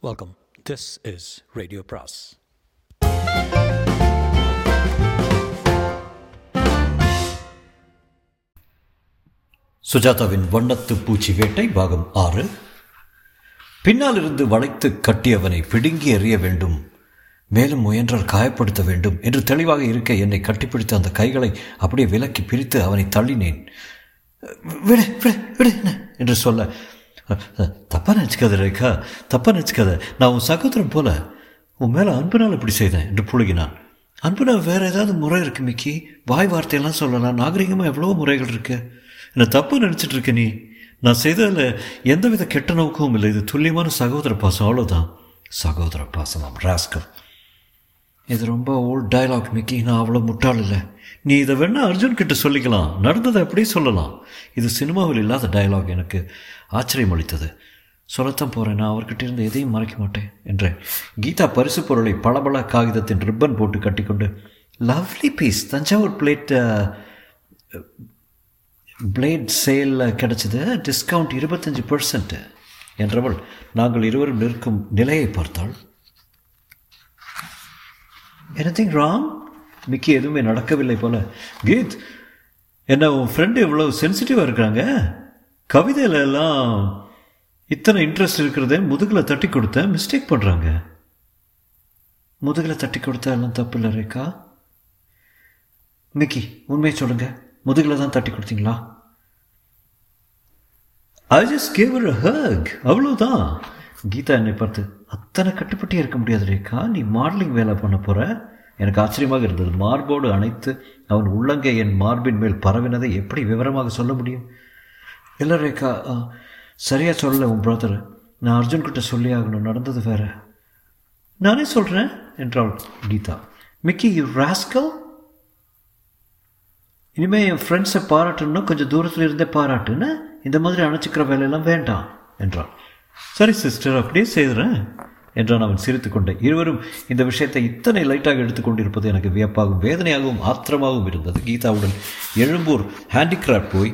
Welcome this is radio பிராஸ் சுஜாதாவின் வண்ணத்து பூச்சி வேட்டை பாகம் ஆறு. பின்னால் இருந்து வளைத்து கட்டியவனை பிடுங்கி எறிய வேண்டும். மேலும் முயன்றால் காயப்படுத்த வேண்டும் என்று தெளிவாக இருக்க என்னை கட்டிப்பிடித்த அந்த கைகளை அப்படியே விலக்கி பிரித்து அவனை தள்ளினேன். விடு விடு விடு என்ன? என்று சொல்ல தப்பாக நினச்சிக்காத ரேகா. தப்பாக நினச்சிக்காத. நான் உன் சகோதரன் போல. உன் மேலே அன்புனால் இப்படி செய்தேன் என்று புழுகினான். அன்புனா வேறு ஏதாவது முறை இருக்கு மிக்கி? வாய் வார்த்தையெல்லாம் சொல்லலாம். நாகரிகமாக எவ்வளோ முறைகள் இருக்கு. என்னை தப்பு நினச்சிட்டு இருக்க நீ? நான் செய்ததில் எந்தவித கெட்ட நோக்கமும் இல்லை. இது துல்லியமான சகோதர பாசம். அவ்வளோதான் சகோதர பாசமாம் ராஸ்கல். இது ரொம்ப ஓல்ட் டயலாக் மிக்கி. நான் அவ்வளோ முட்டாள் இல்லை. நீ இதை வேணா அர்ஜுன் கிட்ட சொல்லிக்கலாம். நடந்ததை அப்படியே சொல்லலாம். இது சினிமாவில் இல்லாத டயலாக் எனக்கு ஆச்சரியம் அளித்தது. சொல்லத்தான் போகிறேன் நான் அவர்கிட்ட இருந்து எதையும் மறைக்க மாட்டேன் என்றேன். கீதா பரிசு பொருளை பளபள காகிதத்தின் ரிப்பன் போட்டு கட்டிக்கொண்டு lovely piece Thanjavur plate plate சேலில் கிடச்சிது. டிஸ்கவுண்ட் இருபத்தஞ்சி பெர்சன்ட்டு என்றவள் நாங்கள் இருவரும் நிற்கும் நிலையை பார்த்தாள் எனத்திங் ராங் மிக்கி எதுவுமே நடக்கவில்லை போல. கீத் என்ன உன் ஃப்ரெண்டு இவ்வளோ சென்சிட்டிவாக இருக்கிறாங்க கவிதையில எல்லாம் இத்தனை இன்ட்ரெஸ்ட் இருக்கிறதே முதுகில் தட்டி கொடுத்தேன் மிஸ்டேக் பண்ணுறாங்க முதுகில் தட்டி கொடுத்தா எல்லாம் தப்பு இல்லை ரேக்கா மிக்கி உண்மையை சொல்லுங்க. முதுகில் தான் தட்டி கொடுத்தீங்களா? I just gave a hug அவ்வளோதான் கீதா என்னை பார்த்து அத்தனை கட்டுப்பட்டே இருக்க முடியாது ரேகா. நீ மாடலிங் வேலை பண்ண போகிற எனக்கு ஆச்சரியமாக இருந்தது. மார்போடு அணைத்து அவன் உள்ளங்கை என் மார்பின் மேல் பரவினதை எப்படி விவரமாக சொல்ல முடியும்? இல்லை ரேகா. சரியாக சொல்லலை உன் பிரதர் நான் அர்ஜுன் கிட்ட சொல்லி ஆகணும். நடந்தது வேற. நானே சொல்கிறேன் என்றாள் கீதா. மிக்கி யூ ராஸ்கல் இனிமேல் என் ஃப்ரெண்ட்ஸை பாராட்டணும்னா கொஞ்சம் தூரத்தில் இருந்தே பாராட்டுன்னு இந்த மாதிரி அணைச்சிக்கிற வேலையெல்லாம் வேண்டாம் என்றாள். சரி சிஸ்டர் அப்படியே செய்கிறேன் என்றான் அவன் சிரித்து இருவரும் இந்த விஷயத்தை இத்தனை லைட்டாக எடுத்துக்கொண்டிருப்பது எனக்கு வியப்பாகவும் வேதனையாகவும் ஆத்திரமாகவும் இருந்தது. கீதாவுடன் எழும்பூர் ஹேண்டிகிராஃப்ட் போய்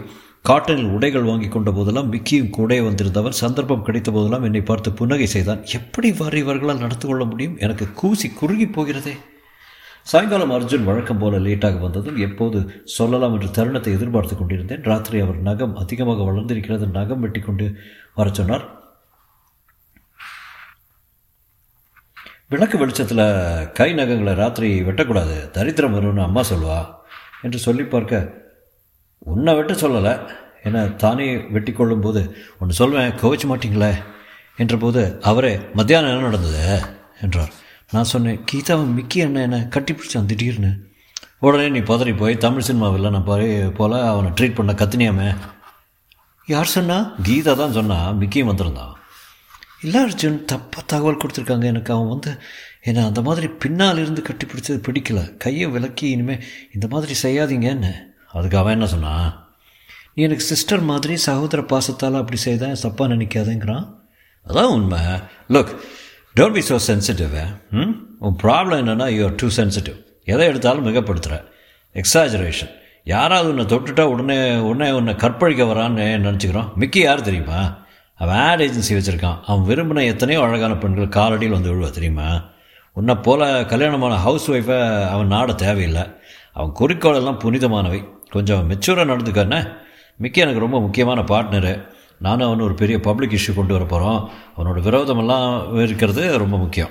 காட்டனில் உடைகள் வாங்கி கொண்ட போதெல்லாம் மிக்கியும் கூட வந்திருந்தவன் சந்தர்ப்பம் கிடைத்த போதெல்லாம் என்னை பார்த்து புன்னகை செய்தான். எப்படி வர இவர்களால் நடந்து கொள்ள முடியும்? எனக்கு கூசி குறுகி போகிறதே. சாயங்காலம் அர்ஜுன் வழக்கம் போல லேட்டாக வந்ததும் எப்போது சொல்லலாம் என்று தருணத்தை எதிர்பார்த்து கொண்டிருந்தேன். ராத்திரி அவர் நகம் அதிகமாக வளர்ந்திருக்கிறது நகம் வெட்டி கொண்டு வர சொன்னார். விளக்கு வெளிச்சத்தில் கை நகங்களை ராத்திரி வெட்டக்கூடாது தரித்திரம் வரும்னு அம்மா சொல்லுவா என்று சொல்லி பார்க்க உன்னை வெட்ட சொல்லலை. என தானே வெட்டி கொள்ளும்போது ஒன்று சொல்வேன் கோவிச்சு மாட்டிங்களே என்றபோது அவரே மத்தியானம் என்ன நடந்தது? என்றார். நான் சொன்னேன் கீதாவை மிக்கி அண்ணன் என்னை கட்டி பிடிச்சி திடீர்னு உடனே நீ பதறி போய் தமிழ் சினிமாவில் நான் போய் போல் அவனை ட்ரீட் பண்ண கத்தினியாமே. யார் சொன்னா? கீதா தான் சொன்னா மிக்கியும் வந்திருந்தான். இல்லை அர்ஜுன் தப்பாக தகவல் கொடுத்துருக்காங்க எனக்கு. அவன் வந்து என்னை அந்த மாதிரி பின்னால் இருந்து கட்டி பிடிச்சது பிடிக்கல. கையை விலக்கி இனிமேல் இந்த மாதிரி செய்யாதீங்கன்னு அதுக்கு அவன் என்ன சொன்னான் நீ எனக்கு சிஸ்டர் மாதிரி சகோதர பாசத்தால் அப்படி செய்தேன் தப்பாக நினைக்காதேங்கிறான். அதான் உண்மை. Look don't be so sensitive hmm? உன் ப்ராப்ளம் என்னென்னா யூ ஆர் டூ சென்சிட்டிவ் எதை எடுத்தாலும் மிகப்படுத்துகிற எக்ஸாஜரேஷன் யாராவது உன்னை தொட்டுட்டா உடனே உடனே உன்னை கற்பழிக்க வரான்னு நினச்சிக்கிறோம். மிக்கி யார் தெரியுமா? அவன் ஆட் ஏஜென்சி வச்சுருக்கான். அவன் விரும்பின எத்தனையோ அழகான பெண்கள் காலடியில் வந்து விழுவா தெரியுமா? உன்னை போல் கல்யாணமான ஹவுஸ் ஒய்ஃபை அவன் நாட தேவையில்லை. அவன் குறிக்கோளெல்லாம் புனிதமானவை. கொஞ்சம் மெச்சூராக நடந்துக்கண்ணே. மிக்கி எனக்கு ரொம்ப முக்கியமான பார்ட்னரு நானும் அவன் ஒரு பெரிய பப்ளிக் இஷ்யூ கொண்டு வர போகிறோம் அவனோட விரோதமெல்லாம் இருக்கிறது ரொம்ப முக்கியம்.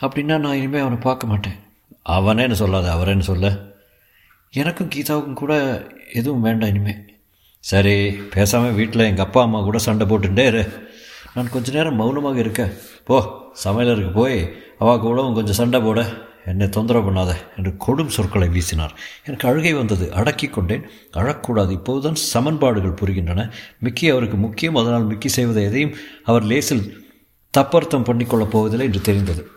அப்படின்னா நான் இனிமேல் அவனை பார்க்க மாட்டேன். அவனேன்னு சொல்லாத அவரேன்னு சொல்ல. எனக்கும் கீதாவுக்கும் கூட எதுவும் வேண்டாம் இனிமேல் சரி பேசாமல் வீட்டில் எங்கள் அப்பா அம்மா கூட சண்டை போட்டுட்டே இரு. நான் கொஞ்ச நேரம் மௌனமாக இருக்கேன் போ சமையலருக்கு போய் அவா கூடவும் கொஞ்சம் சண்டை போட. என்னை தொந்தரவு பண்ணாத என்று கொடும் சொற்களை வீசினார். எனக்கு அழுகை வந்தது. அடக்கி கொண்டேன். அழக்கூடாது. இப்போதுதான் சமன்பாடுகள் புரிகின்றன. மிக்கி அவருக்கு முக்கியம். அதனால் மிக்கி செய்வதை எதையும் அவர் லேசில் தப்பர்த்தம் பண்ணிக்கொள்ளப் போவதில்லை என்று தெரிந்தது.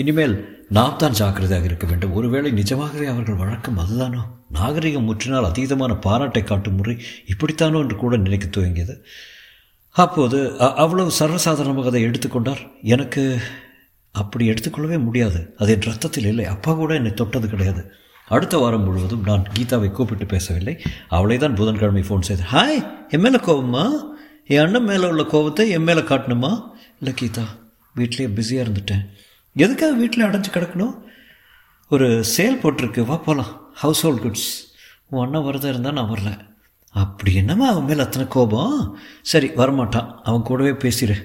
இனிமேல் நாம் தான் ஜாக்கிரதையாக இருக்க வேண்டும். ஒருவேளை நிஜமாகவே அவர்கள் வழக்கம் அதுதானோ? நாகரிகம் முற்றினால் அதீதமான பாராட்டை காட்டும் முறை இப்படித்தானோ என்று கூட நினைக்க துவங்கியது. அப்போது அவ்வளவு சர்வசாதாரணமாக அதை எடுத்துக்கொண்டார் எனக்கு அப்படி எடுத்துக்கொள்ளவே முடியாது. அது என் ரத்தத்தில் இல்லை. அப்பா கூட என்னை தொட்டது கிடையாது. அடுத்த வாரம் முழுவதும் நான் கீதாவை கூப்பிட்டு பேசவில்லை. அவளை தான் புதன்கிழமை ஃபோன் செய்தேன். ஹாய் என் மேலே கோவமா? என் அண்ணன் மேலே உள்ள கோபத்தை என் மேலே காட்டணுமா? இல்லை கீதா வீட்லேயே பிஸியாக இருந்துட்டேன். எதுக்காக வீட்டில் அடைஞ்சு கிடக்கணும்? ஒரு சேல் போட்டிருக்கு வா போகலாம் ஹவுஸ் ஹோல்ட் குட்ஸ் உன் அண்ணன் வரதா இருந்தால் நான் வரல. அப்படி என்னம்மா அவன் மேலே அத்தனை கோபம்? சரி வரமாட்டான். அவன் கூடவே பேசிடு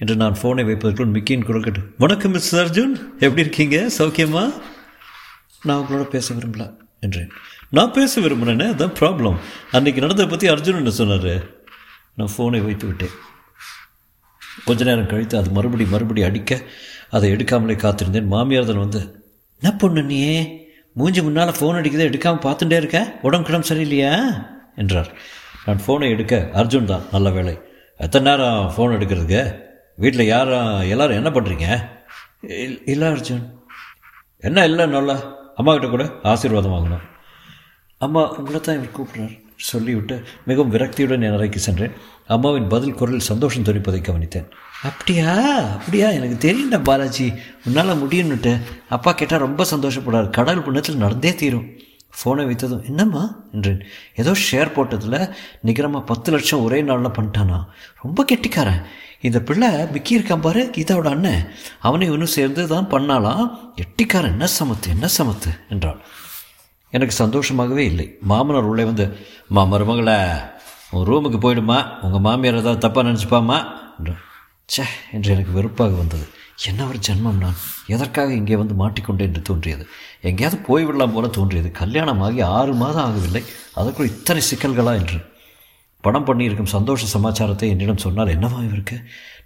என்று நான் ஃபோனை வைப்பதற்குள் மிக்கியின் குரல் கேட்டு வணக்கம் மிஸ் அர்ஜுன். எப்படி இருக்கீங்க? சௌக்கியமா? நான் உங்களோட பேச விரும்பல என்றேன். நான் பேச விரும்புகிறேனே அதான் ப்ராப்ளம் அன்றைக்கி நடந்ததை பற்றி அர்ஜுன் என்ன சொன்னார்? நான் ஃபோனை வைத்து விட்டேன். கொஞ்ச நேரம் கழித்து அது மறுபடி மறுபடி அடிக்க அதை எடுக்காமலே காத்திருந்தேன். மாமியார் தான் வந்து என்ன பொண்ணு நீயே மூஞ்சி முன்னால் ஃபோன் அடிக்கிறத எடுக்காமல் பார்த்துட்டே இருக்க? உடம்பு கிடம் சரியில்லையா? என்றார். நான் ஃபோனை எடுக்க அர்ஜுன் தான் நல்ல வேலை எத்தனை நேரம் ஃபோன் எடுக்கிறதுக்கு? வீட்டில் யாரும் எல்லாரும் என்ன பண்ணுறீங்க இல்லை அர்ஜுன். என்ன இல்லை நல்லா? அம்மாக்கிட்ட கூட ஆசீர்வாதம் வாங்கணும். அம்மா உங்களை தான் இவர் கூப்பிட்றார் சொல்லிவிட்டு மிகவும் விரக்தியுடன் என் அறைக்கு சென்றேன். அம்மாவின் பதில் குரலில் சந்தோஷம் துணிப்பதை கவனித்தேன். அப்படியா? அப்படியா? எனக்கு தெரியும்டா பாலாஜி. உன்னால் முடியும்னுட்டு. அப்பா கேட்டால் ரொம்ப சந்தோஷப்படுறாரு கடல் புண்ணத்தில் நடந்தே தீரும். ஃபோனை வைத்ததும் என்னம்மா? என்றேன். ஏதோ ஷேர் போட்டதில் நிகரமாக பத்து லட்சம் ஒரே நாளில் பண்ணிட்டானா? ரொம்ப கெட்டிக்காரன். இந்த பிள்ளை மிக்கி இருக்கான் பாரு கீதாவோட அண்ணன். அவனை இவனும் சேர்ந்து தான் பண்ணாலாம் எட்டிக்காரன் என்ன சமத்து? என்ன சமத்து? என்றாள். எனக்கு சந்தோஷமாகவே இல்லை. மாமனார் உள்ளே வந்து மா மருமகளை உன் ரூமுக்கு போயிடுமா? உங்கள் மாமியார் ஏதாவது தப்பாக நினச்சிப்பாமா? என்றான் ச்சே என்று எனக்கு வெறுப்பாக வந்தது. என்ன ஒரு ஜென்மம் நான்? எதற்காக இங்கே வந்து மாட்டிக்கொண்டேன் என்று தோன்றியது? எங்கேயாவது போய்விடலாம் போல தோன்றியது. கல்யாணமாகி ஆறு மாதம் ஆகவில்லை. அதற்குள் இத்தனை சிக்கல்களா என்று. படம் பண்ணியிருக்கும் சந்தோஷ சமாச்சாரத்தை என்னிடம் சொன்னால் என்னவா இருக்கு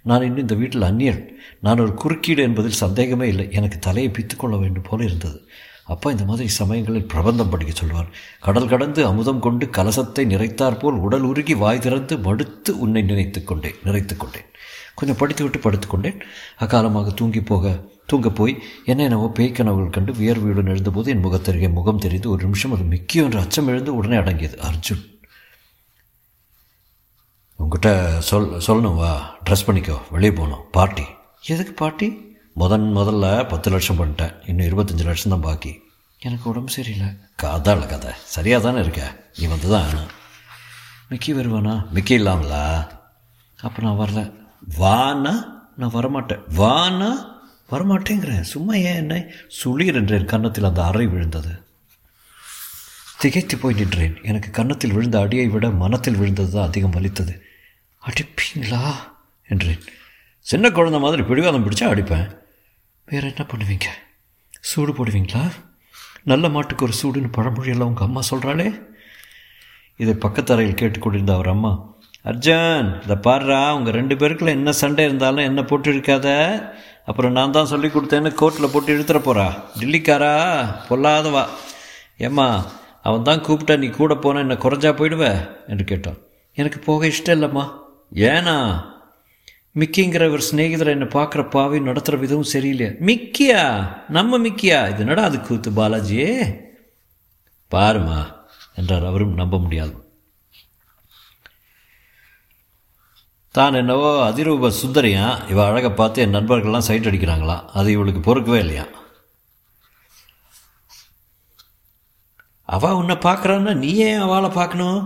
நான் இன்னும் இந்த வீட்டில் அந்நியன். நான் ஒரு குறுக்கீடு என்பதில் சந்தேகமே இல்லை. எனக்கு தலையை பித்துக்கொள்ள வேண்டும் போல இருந்தது. அப்பா இந்த மாதிரி சமயங்களில் பிரபந்தம் படிக்க சொல்வார். கடல் கடந்து அமுதம் கொண்டு கலசத்தை நிறைத்தாற்போல் உடல் உருகி வாய் திறந்து மடுத்து உன்னை நினைத்து கொண்டேன். நிறைத்து கொண்டேன். கொஞ்சம் படித்துவிட்டு படுத்துக்கொண்டேன். அக்காலமாக தூங்கி போக தூங்க போய் என்ன என்னவோ பேய்க்கனவுகள் கண்டு வியர்வியுடன் எழுந்தபோது என் முகத்தருகே முகம் தெரிந்து ஒரு நிமிஷம் அது மிக்கியோ என்று அச்சம் எழுந்து உடனே அடங்கியது. அர்ஜுன் உங்ககிட்ட சொல் சொல்லணும் வா ட்ரெஸ் பண்ணிக்கோ வெளியே போகணும் பார்ட்டி எதுக்கு பார்ட்டி முதன் முதல்ல பத்து லட்சம் பண்ணிட்டேன் இன்னும் இருபத்தஞ்சி லட்சம் தான் பாக்கி. எனக்கு உடம்பு சரியில்லை. கதை கதை. சரியாக தானே இருக்க? நீ வந்து தான் மிக்கி வருவானா? மிக்கி இல்லாமலா? அப்போ நான் வரல. வானா? நான் வரமாட்டேன். வானா? வரமாட்டேங்கிறேன். சும்மா ஏன் என்ன சுளீர் என்றேன்? கன்னத்தில் அந்த அறை விழுந்தது. திகைத்து போய் நின்றேன். எனக்கு கன்னத்தில் விழுந்த அடியை விட மனத்தில் விழுந்தது தான் அதிகம் வலித்தது. அடிப்பீங்களா? என்றேன். சின்ன குழந்தை மாதிரி பிடிவாதம் பிடிச்சா அடிப்பேன். வேற என்ன பண்ணுவீங்க? சூடு போடுவீங்களா? நல்ல மாட்டுக்கு ஒரு சூடுன்னு பழமொழியெல்லாம் உங்கள் அம்மா சொல்கிறாளே இதை பக்கத்தரையில் கேட்டுக்கொண்டிருந்த அவர் அம்மா அர்ஜுன் இதை பாடுறா உங்கள் ரெண்டு பேருக்குள்ள என்ன சண்டை இருந்தாலும் என்ன போட்டு இருக்காத அப்புறம் நான் தான் சொல்லி கொடுத்தேன்னு கோர்ட்டில் போட்டு இழுத்துற போகிறா டில்லிக்காரா பொல்லாதவா. ஏம்மா அவன் தான் கூப்பிட்டா நீ கூட போனால் என்ன குறைஞ்சா போயிடுவ? என்று கேட்டான். எனக்கு போக இஷ்டம் இல்லைம்மா. ஏனா மிக்கிங்கிற ஒரு சிநேகிதரை என்னை பார்க்குற பாவி நடத்துகிற விதமும் சரியில்லையா? மிக்கியா? நம்ம மிக்கியா? இது என்னடா அது கூத்து பாலாஜியே பாருமா என்றார் அவரும் நம்ப முடியாது. தான் என்னவோ அதிரூப சுந்தரியா? இவ அழகை பார்த்து என் நண்பர்கள்லாம் சைட் அடிக்கிறாங்களாம் அது இவளுக்கு பொறுக்கவே இல்லையா? அவள் உன்னை பார்க்குறான்னா நீ ஏன் அவளை பார்க்கணும்?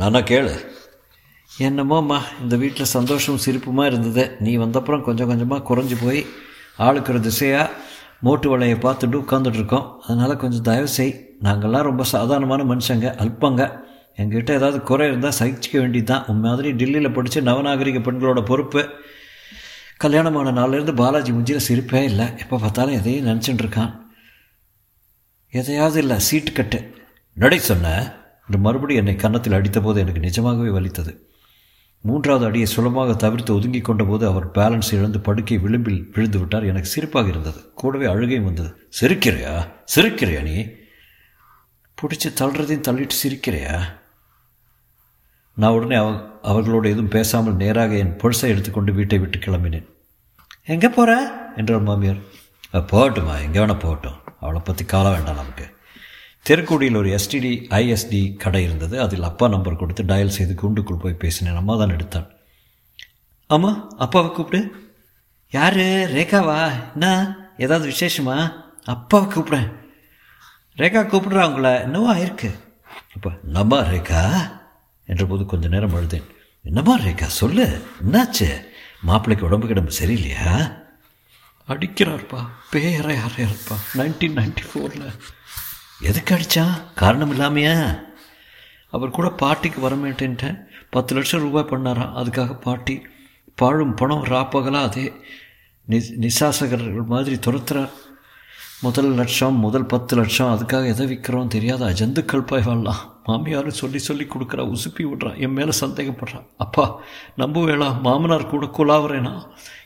நானா கேளு. என்னமோம்மா இந்த வீட்டில் சந்தோஷம் சிரிப்புமா இருந்தது. நீ வந்தப்புறம் கொஞ்சம் கொஞ்சமாக குறைஞ்சி போய் ஆளுக்கு ஒரு திசையாக மோட்டு வலையை பார்த்துட்டு உட்காந்துட்ருக்கோம் அதனால் கொஞ்சம் தயவு செய். நாங்கள்லாம் ரொம்ப சாதாரணமான மனுஷங்க அல்பங்க. என்கிட்ட ஏதாவது குறை இருந்தால் சகிச்சிக்க வேண்டியது தான் உன் மாதிரி டெல்லியில் படித்த நவநாகரிக பெண்களோட பொறுப்பு. கல்யாணமான நாள்லேருந்து பாலாஜி முஞ்சியில் சிரிப்பே இல்லை. எப்போ பார்த்தாலும் எதையும் நினச்சிட்டு இருக்கான். எதையாவது இல்லை சீட்டு கட்டு. நடை சொன்ன? என்று மறுபடியும் என்னை கன்னத்தில் அடித்தபோது எனக்கு நிஜமாகவே வலித்தது. மூன்றாவது அடியை சுலமாக தவிர்த்து ஒதுங்கி கொண்டபோது அவர் பேலன்ஸ் இழந்து படுக்கை விளிம்பில் விழுந்து விட்டார். எனக்கு சிரிப்பாக இருந்தது. கூடவே அழுகையும் வந்தது. சிரிக்கிறையா? சிரிக்கிறையா நீ? பிடிச்சி தள்ளுறதையும் தள்ளிட்டு சிரிக்கிறையா? நான் உடனே அவ அவர்களோடு எதுவும் பேசாமல் நேராக என் பொருசை எடுத்துக்கொண்டு வீட்டை விட்டு கிளம்பினேன். எங்கே போகிற என்றார் மாமியார். போகட்டுமா எங்கே வேணால் போகட்டும். அவளை பற்றி கால வேண்டாம் நமக்கு. தெருக்குடியில் ஒரு எஸ்டிடி ஐஎஸ்டி கடை இருந்தது. அதில் அப்பா நம்பர் கொடுத்து டயல் செய்து கூண்டுக்குள் போய் பேசினேன். அம்மா தான் எடுத்தான். ஆமாம் அப்பாவை கூப்பிடு. யார்? ரேகாவா? என்ன? ஏதாவது விசேஷமா? அப்பாவை கூப்பிடுறேன். ரேகா கூப்பிடுறா உங்களை. என்னவோ ஆயிருக்கு. அப்பா நம்ம ரேகா? என்ற போது கொஞ்ச நேரம் அழுதேன். என்னம்மா ரேகா சொல்லு என்னாச்சு? மாப்பிள்ளைக்கு உடம்பு கிடம்பு சரியில்லையா? அடிக்கிறார்ப்பா பேர யாரையாருப்பா நைன்டீன் நைன்டி ஃபோரில் எதுக்கு அடித்தா காரணம் இல்லாமையா? அவர் கூட பாட்டிக்கு வரமாட்டேன்ட்டேன் பத்து லட்சம் ரூபாய் பண்ணாராம் அதுக்காக பாட்டி. பாழும் பணம் ராப்பகலாக அதே. நிசாசகர்கள் மாதிரி துரத்துறார் முதல் லட்சம் முதல் பத்து லட்சம் அதுக்காக எதை விற்கிறோம் தெரியாத ஜந்துக்கள் போய் வாழலாம் மாமியார் சொல்லி சொல்லி கொடுக்குறா உசுப்பி விட்றான் என் மேலே சந்தேகப்படுறான் அப்பா நம்புவேளா மாமனார் கூட குலாவுறேனா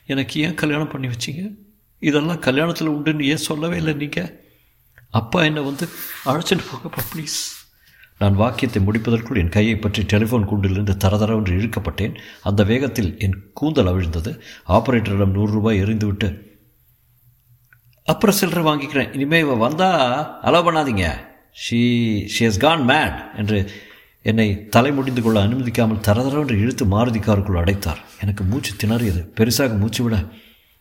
எனக்கு ஏன் கல்யாணம் பண்ணி வச்சிங்க? இதெல்லாம் கல்யாணத்தில் உண்டுன்னு ஏன் சொல்லவே இல்லை நீங்கள் அப்பா என்னை வந்து அழைச்சிட்டு போங்கப்பா ப்ளீஸ் நான் வாக்கியத்தை முடிப்பதற்குள் என் கையை பற்றி டெலிஃபோன் கூண்டிலிருந்து தரதரவென்று இழுக்கப்பட்டேன். அந்த வேகத்தில் என் கூந்தல் அவிழ்ந்தது. ஆபரேட்டரிடம் நூறு ரூபாய் எறிந்துவிட்டு அப்புறம் சில்லறை வாங்கிக்கிறேன். இனிமேல் இவன் வந்தால் அலோவ் பண்ணாதீங்க. She she has gone mad என்று என்னை தலை முடிந்து கொள்ள அனுமதிக்காமல் தரதரவென்று இழுத்து மாருதி காருக்குள் அடைத்தார். எனக்கு மூச்சு திணறியது. பெருசாக மூச்சு விட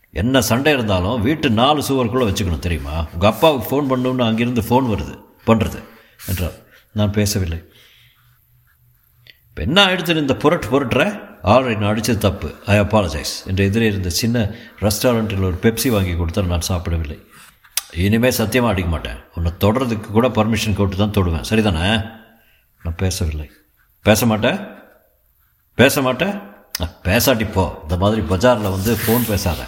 என்ன சண்டை இருந்தாலும் வீட்டு நாலு சுவருக்குள்ளே வச்சுக்கணும் தெரியுமா? உங்கள் அப்பாவுக்கு ஃபோன் பண்ணணும்னு அங்கிருந்து ஃபோன் வருது. பண்ணுறது என்றார். நான் பேசவில்லை. இப்போ என்ன ஆயிடுத்து இந்த புரட்டு புரட்டுற ஆல்ரெடி நான் அடித்தது தப்பு. ஐ அப்பாலஜைஸ் என்று எதிரே இருந்த சின்ன ரெஸ்டாரண்ட்டில் ஒரு பெப்சி வாங்கி கொடுத்தால் நான் சாப்பிடவில்லை. இனிமேல் சத்தியமாக அடிக்க மாட்டேன். உன்னை தொடுறதுக்கு கூட பர்மிஷன் கேட்டு தான் தொடுவேன். சரிதானே? நான் பேசவில்லை. பேச மாட்டேன்? பேச மாட்டேன்? பேசாட்டி போ. இந்த மாதிரி பஜாரில் வந்து ஃபோன் பேசாத.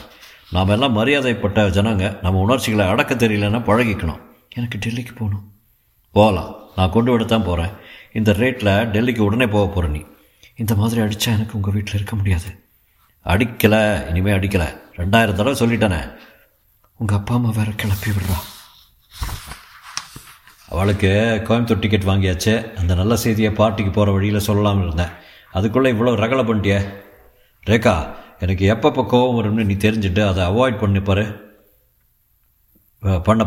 நாம் எல்லாம் மரியாதைப்பட்ட ஜனங்க. நம்ம உணர்ச்சிகளை அடக்க தெரியலன்னா பழகிக்கணும். எனக்கு டெல்லிக்கு போகணும். போகலாம். நான் கொண்டு விட தான் போகிறேன் இந்த ரேட்டில் டெல்லிக்கு உடனே போக போகிற நீ. இந்த மாதிரி அடித்தா எனக்கு உங்கள் வீட்டில் இருக்க முடியாது. அடிக்கலை இனிமேல் அடிக்கலை. ரெண்டாயிரம் தடவை சொல்லிட்டேனே. உங்கள் அப்பா அம்மா வேறு கிளப்பி விடுறா. அவளுக்கு கோயம்புத்தூர் டிக்கெட் வாங்கியாச்சு. அந்த நல்ல செய்தியை பார்ட்டிக்கு போகிற வழியில் சொல்லலாம்னு இருந்தேன். அதுக்குள்ளே இவ்வளோ ரகலை பண்ணிட்டிய. ரேகா எனக்கு எப்பப்போ கோவம் வரும்னு நீ தெரிஞ்சுட்டு அதை அவாய்ட் பண்ணி பாரு. பண்ண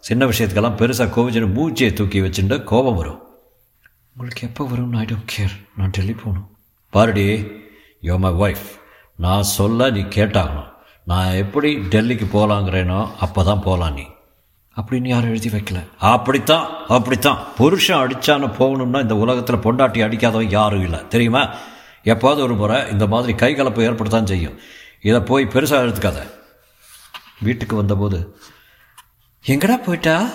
சின்ன விஷயத்துக்கெல்லாம் பெருசாக கோவிச்சுன்னு மூச்சையை தூக்கி வச்சுட்டு கோபம் வரும். உங்களுக்கு எப்போ வரும்னு ஐ டோன்ட் கேர் நான் டெல்லி போகணும். பாருடி யோ மை ஒய்ஃப் நான் சொல்ல நீ கேட்டாகணும். நான் எப்படி டெல்லிக்கு போகலாங்கிறேனோ அப்போ தான் போகலாம் நீ. அப்படின்னு யாரும் எழுதி வைக்கல. அப்படித்தான் அப்படித்தான். புருஷன் அடித்தான்னு போகணும்னா இந்த உலகத்தில் பொண்டாட்டி அடிக்காதவன் யாரும் இல்லை. தெரியுமா? எப்போது ஒரு முறை இந்த மாதிரி கை கலப்பு ஏற்படுத்தான் செய்யும். இதை போய் பெருசாக எடுத்துக்காத. வீட்டுக்கு வந்தபோது எங்கடா போயிட்டா?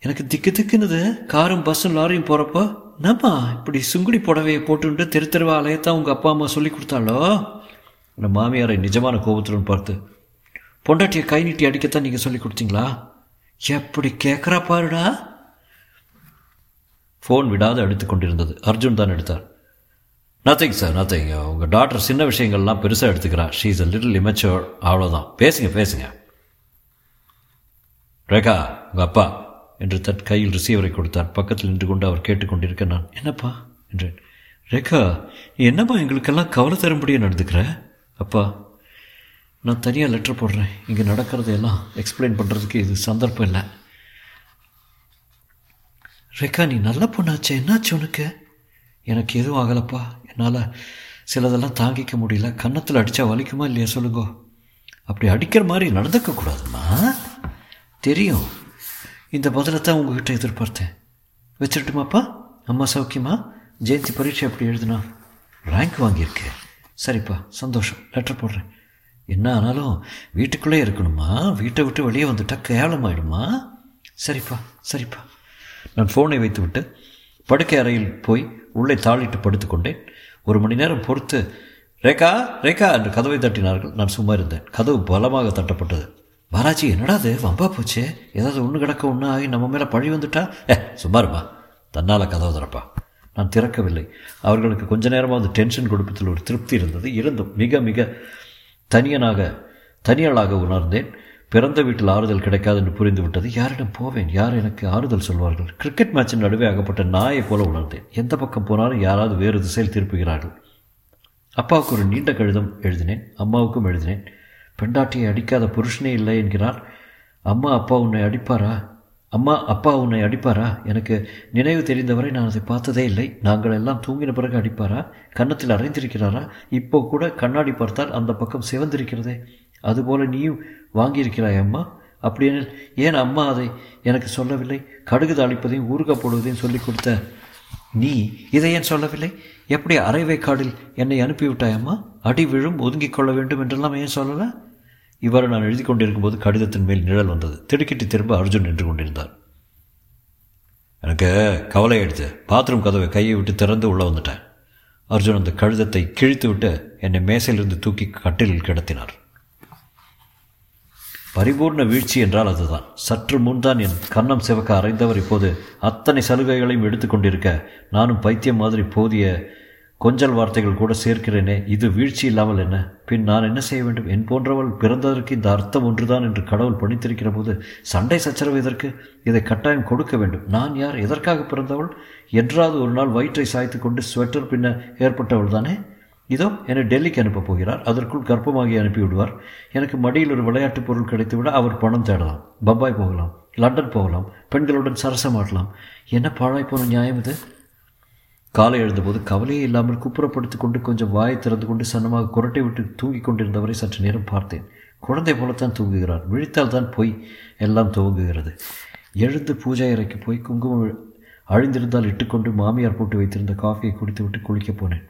எனக்கு திக்கு திக்குனுது காரும் பஸ்ஸும் லாரியும் போகிறப்போ என்னம்மா இப்படி சுங்குடி புடவையை போட்டுட்டு தெரு தெருவா அலையத்தான் உங்கள் அப்பா அம்மா சொல்லி கொடுத்தாலோ அந்த மாமியாரை நிஜமான கோபத்துடன் பார்த்து பொண்டாட்டியை கை நீட்டி அடிக்கத்தான் நீங்கள் சொல்லி கொடுத்தீங்களா? எப்படி கேட்குறா பாருடா. ஃபோன் விடாது அடித்து கொண்டிருந்தது. அர்ஜுன் தான் எடுத்தார். நத்திங் சார் நத்திங் உங்கள் டாக்டர் சின்ன விஷயங்கள்லாம் பெருசாக எடுத்துக்கிறா. She is a little immature அவ்வளோதான் பேசுங்க பேசுங்க. ரேகா உங்கள் அப்பா. என்று தன் கையில் ரிசீவரை கொடுத்தார். பக்கத்தில் நின்று கொண்டு அவர் கேட்டுக்கொண்டிருக்க நான் என்னப்பா? என்றேன். ரேகா நீ என்னப்பா எங்களுக்கெல்லாம் கவலை தரும்படியே நடந்துக்கிற? அப்பா நான் தனியாக லெட்டர் போடுறேன். இங்கே நடக்கிறது எல்லாம் எக்ஸ்பிளைன் பண்ணுறதுக்கு இது சந்தர்ப்பம் இல்லை. ரேகா நீ நல்ல பொண்ணாச்சே. என்னாச்சு உனக்கு? எனக்கு எதுவும் ஆகலப்பா. என்னால் சிலதெல்லாம் தாங்கிக்க முடியல. கன்னத்தில் அடித்தா வலிக்குமா இல்லையா சொல்லுங்க. அப்படி அடிக்கிற மாதிரி நடந்துக்கக்கூடாதுமா தெரியும். இந்த பதிலை தான் உங்ககிட்ட எதிர்பார்த்தேன். வச்சிடட்டுமாப்பா அம்மா சௌக்கியமா? ஜெயந்தி பரீட்சை எப்படி எழுதுனா? ரேங்க் வாங்கியிருக்கேன் சரிப்பா சந்தோஷம். லெட்டர் போடுறேன். என்ன ஆனாலும் வீட்டுக்குள்ளே இருக்கணுமா? வீட்டை விட்டு வெளியே வந்துட்டா கேவலமாயிடுமா? சரிப்பா சரிப்பா. நான் ஃபோனை வைத்துவிட்டு படுக்கை அறையில் போய் உள்ளே தாளிட்டு படுத்துக்கொண்டேன் ஒரு மணி நேரம் பொறுத்து ரேகா ரேகா என்று கதவை தட்டினார்கள். நான் சும்மா இருந்தேன். கதவு பலமாக தட்டப்பட்டது. பாலாஜி என்னடா அது வம்பா போச்சே. ஏதாவது ஒன்று கிடக்க ஒன்று ஆகி நம்ம மேலே பழி வந்துட்டா? ஏ சும்மா தன்னால் கதவு திறப்பா. நான் திறக்கவில்லை. அவர்களுக்கு கொஞ்ச நேரமாவது டென்ஷன் கொடுப்பதில் ஒரு திருப்தி இருந்தது. இருந்தும் மிக மிக தனியனாக தனியாளாக உணர்ந்தேன். பிறந்த வீட்டில் ஆறுதல் கிடைக்காது என்று புரிந்துவிட்டது. யாரிடம் போவேன்? யார் எனக்கு ஆறுதல் சொல்வார்கள்? கிரிக்கெட் மேட்சின் நடுவே ஆகப்பட்ட நாயை போல உணர்ந்தேன். எந்த பக்கம் போனாலும் யாராவது வேறு திசையில் திருப்புகிறார்கள். அப்பாவுக்கு ஒரு நீண்ட கடிதம் எழுதினேன். அம்மாவுக்கும் எழுதினேன். பெண்டாட்டியை அடிக்காத புருஷனே இல்லை என்கிறார். அம்மா அப்பா உன்னை அடிப்பாரா? அம்மா அப்பா உன்னை அடிப்பாரா? எனக்கு நினைவு தெரிந்தவரை நான் அதை பார்த்ததே இல்லை. நாங்கள் எல்லாம் தூங்கின பிறகு அடிப்பாரா? கன்னத்தில் அரைந்திருக்கிறாரா இப்போ கூட கண்ணாடி பார்த்தால் அந்த பக்கம் சிவந்திருக்கிறதே. அதுபோல நீயும் வாங்கியிருக்கிறாய் அம்மா. அப்படியெனில் ஏன் அம்மா அதை எனக்கு சொல்லவில்லை? கடுகு தாளிப்பதையும் ஊறுக போடுவதையும் சொல்லிக் கொடுத்த நீ இதை ஏன் சொல்லவில்லை? எப்படி அரைவைக்காடில் என்னை அனுப்பிவிட்டாயம்மா அடி விழும் ஒதுங்கிக் கொள்ள வேண்டும் என்றெல்லாம் ஏன் சொல்லலை? இவ்வாறு நான் எழுதி கொண்டிருக்கும்போது கடிதத்தின் மேல் நிழல் வந்தது. திடுக்கிட்டு திரும்ப அர்ஜுன் நின்று கொண்டிருந்தார் எனக்கு கவலை ஆயிடுச்சு பாத்ரூம் கதவை கையை விட்டு திறந்து உள்ளே வந்துட்டேன். அர்ஜுன் அந்த கழுதத்தை கிழித்து விட்டு என்னை மேசையிலிருந்து தூக்கி கட்டிலில் கிடத்தினார். பரிபூர்ண வீழ்ச்சி என்றால் அதுதான். சற்று முன்தான் என் கன்னம் சிவக்க அறைந்தவர் இப்போது அத்தனை சலுகைகளையும் எடுத்துக்கொண்டிருக்க நானும் பைத்தியம் மாதிரி போதிய கொஞ்சல் வார்த்தைகள் கூட சேர்க்கிறேனே இது வீழ்ச்சி இல்லாமல் என்ன? பின் நான் என்ன செய்ய வேண்டும்? என் போன்றவள் பிறந்ததற்கு இந்த அர்த்தம் ஒன்றுதான் என்று கடவுள் பணித்திருக்கிற போது சண்டை சச்சரவு இதற்கு இதை கட்டாயம் கொடுக்க வேண்டும். நான் யார்? எதற்காக பிறந்தவள்? என்றாவது ஒரு நாள் வயிற்றை சாய்த்து கொண்டு ஸ்வெட்டர் பின்ன ஏற்பட்டவள் தானே? இதோ என்னை டெல்லிக்கு அனுப்பப் போகிறார். அதற்குள் கர்ப்பமாகி அனுப்பிவிடுவார். எனக்கு மடியில் ஒரு விளையாட்டுப் பொருள் கிடைத்துவிட அவர் பணம் தேடலாம். பம்பாய் போகலாம் லண்டன் போகலாம் பெண்களுடன் சரசமாட்டலாம். என்ன பாழாய் போன நியாயம் இது? காலை எழுந்தபோது கவலையே இல்லாமல் குப்புறப்படுத்திக் கொண்டு கொஞ்சம் வாயை திறந்து கொண்டு சன்னமாக குரட்டை விட்டு தூங்கிக் கொண்டிருந்தவரை சற்று நேரம் பார்த்தேன். குழந்தை போலத்தான் தூங்குகிறார். விழித்தால் தான் போய் எல்லாம் துவங்குகிறது. எழுந்து பூஜை அறைக்கு போய் குங்குமம் அழிந்திருந்தால் இட்டுக்கொண்டு மாமியார் போட்டு வைத்திருந்த காஃபியை குடித்துவிட்டு குளிக்கப் போனேன்.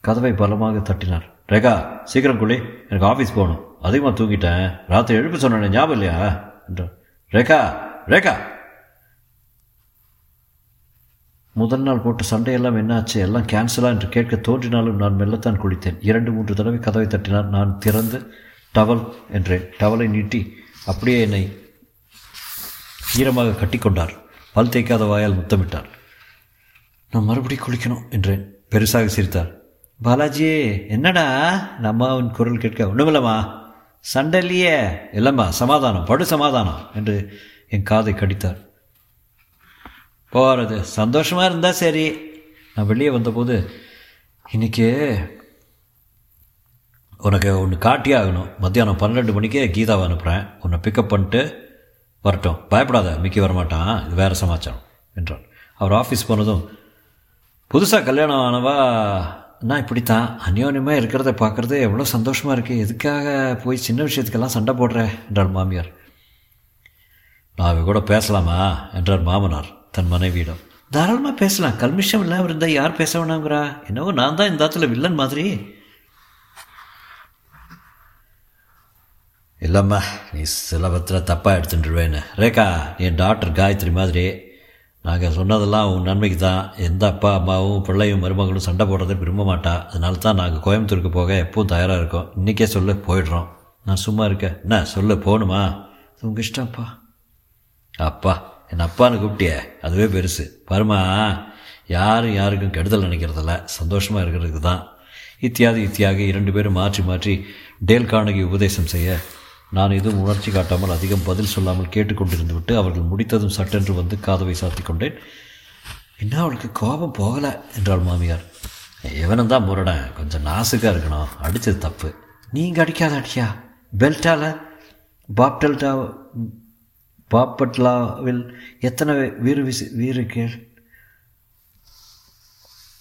கதவை பலமாக தட்டினார். ரேகா சீக்கிரம் குளி. எனக்கு ஆஃபீஸ் போகணும். அதிகமாக தூங்கிட்டேன். ராத்திரி எழுப்பு சொன்னேன் ஞாபகம் இல்லையா? என்றார். ரேகா ரேகா! முதல் நாள் போட்ட சண்டையெல்லாம் என்னாச்சு? எல்லாம் கேன்சலா என்று கேட்க தோன்றினாலும் நான் மெல்லத்தான் குளித்தேன். இரண்டு மூன்று தடவை கதவை தட்டினார் நான் திறந்து டவல் என்றேன் டவலை நீட்டி அப்படியே என்னை ஈரமாக கட்டிக்கொண்டார். பல் தேய்க்காத வாயால் முத்தமிட்டார். நான் மறுபடி குளிக்கணும் என்றேன் பெருசாக சிரித்தார். பாலாஜியே என்னடா? நம்ம அவன் குரல் கேட்க ஒன்றுமில்லம்மா சண்டை இல்லையே. இல்லைம்மா சமாதானம் படு சமாதானம் என்று என் காதை கடித்தார். போகிறது சந்தோஷமாக இருந்தால் சரி. நான் வெளியே வந்தபோது இன்றைக்கி உனக்கு ஒன்று காட்டியே ஆகணும். மத்தியானம் பன்னெண்டு மணிக்கே கீதாவை அனுப்புகிறேன் உன்னை பிக்கப் பண்ணிட்டு வரட்டும். பயப்படாத மிக்கி வரமாட்டான். இது வேறு சமாச்சாரம் என்றார் அவர் ஆஃபீஸ் போனதும் புதுசாக கல்யாணம் ஆனவா? நான் இப்படித்தான். அந்யோன்யமாக இருக்கிறத பார்க்குறது எவ்வளோ சந்தோஷமாக இருக்குது எதுக்காக போய் சின்ன விஷயத்துக்கெல்லாம் சண்டை போடுறேன் என்றார் மாமியார். நான் கூட பேசலாமா? என்றார் மாமனார். தன் மனைவியிடம். தாராளமாக பேசலாம். கல்மிஷம் இல்லாமல் இருந்தால் யார் பேச வேணாங்கிறா என்னவோ நான் தான் இந்த இடத்துல வில்லன் மாதிரி. இல்லைம்மா நீ சிலபத்தில் தப்பாக எடுத்துட்டுருவேன்னு. ரேகா நீ என் டாக்டர் காயத்ரி மாதிரி நாங்கள் சொன்னதெல்லாம் உன் நன்மைக்கு தான். எந்த அப்பா அம்மாவும் பிள்ளையும் மருமகளும் சண்டை போடுறதை விரும்ப மாட்டா. அதனால தான் நாங்கள் கோயம்புத்தூருக்கு போக எப்பவும் தயாராக இருக்கோம். இன்றைக்கே சொல்ல போயிடுறோம். நான் சும்மா இருக்கேன். என்ன சொல்ல போகணுமா உங்கள் இஷ்டம்ப்பா அப்பா. என் அப்பான்னு கூப்பிட்டியே அதுவே பெருசு. பருமா யாரும் யாருக்கும் கெடுதல் நினைக்கிறதில்ல. சந்தோஷமாக இருக்கிறதுக்கு தான். இத்தியாதி இத்தியாகி இரண்டு பேரும் மாற்றி மாற்றி டேல் காணகி உபதேசம் செய்ய நான் எதுவும் உணர்ச்சி காட்டாமல் அதிகம் பதில் சொல்லாமல் கேட்டுக்கொண்டிருந்து விட்டு அவர்கள் முடித்ததும் சட்டென்று வந்து காதவை சாத்தி கொண்டேன். இன்னும் அவளுக்கு கோபம் போகலை என்றாள் மாமியார். எவனும் தான் முரடன் கொஞ்சம் நாசுக்காக இருக்கணும். அடித்தது தப்பு. நீங்கள் அடிக்காத அடியா? பெல்ட்டால் பாப்டெல்டா பாப்பட்லாவில் எத்தனை வீறு விசி வீறு கேள்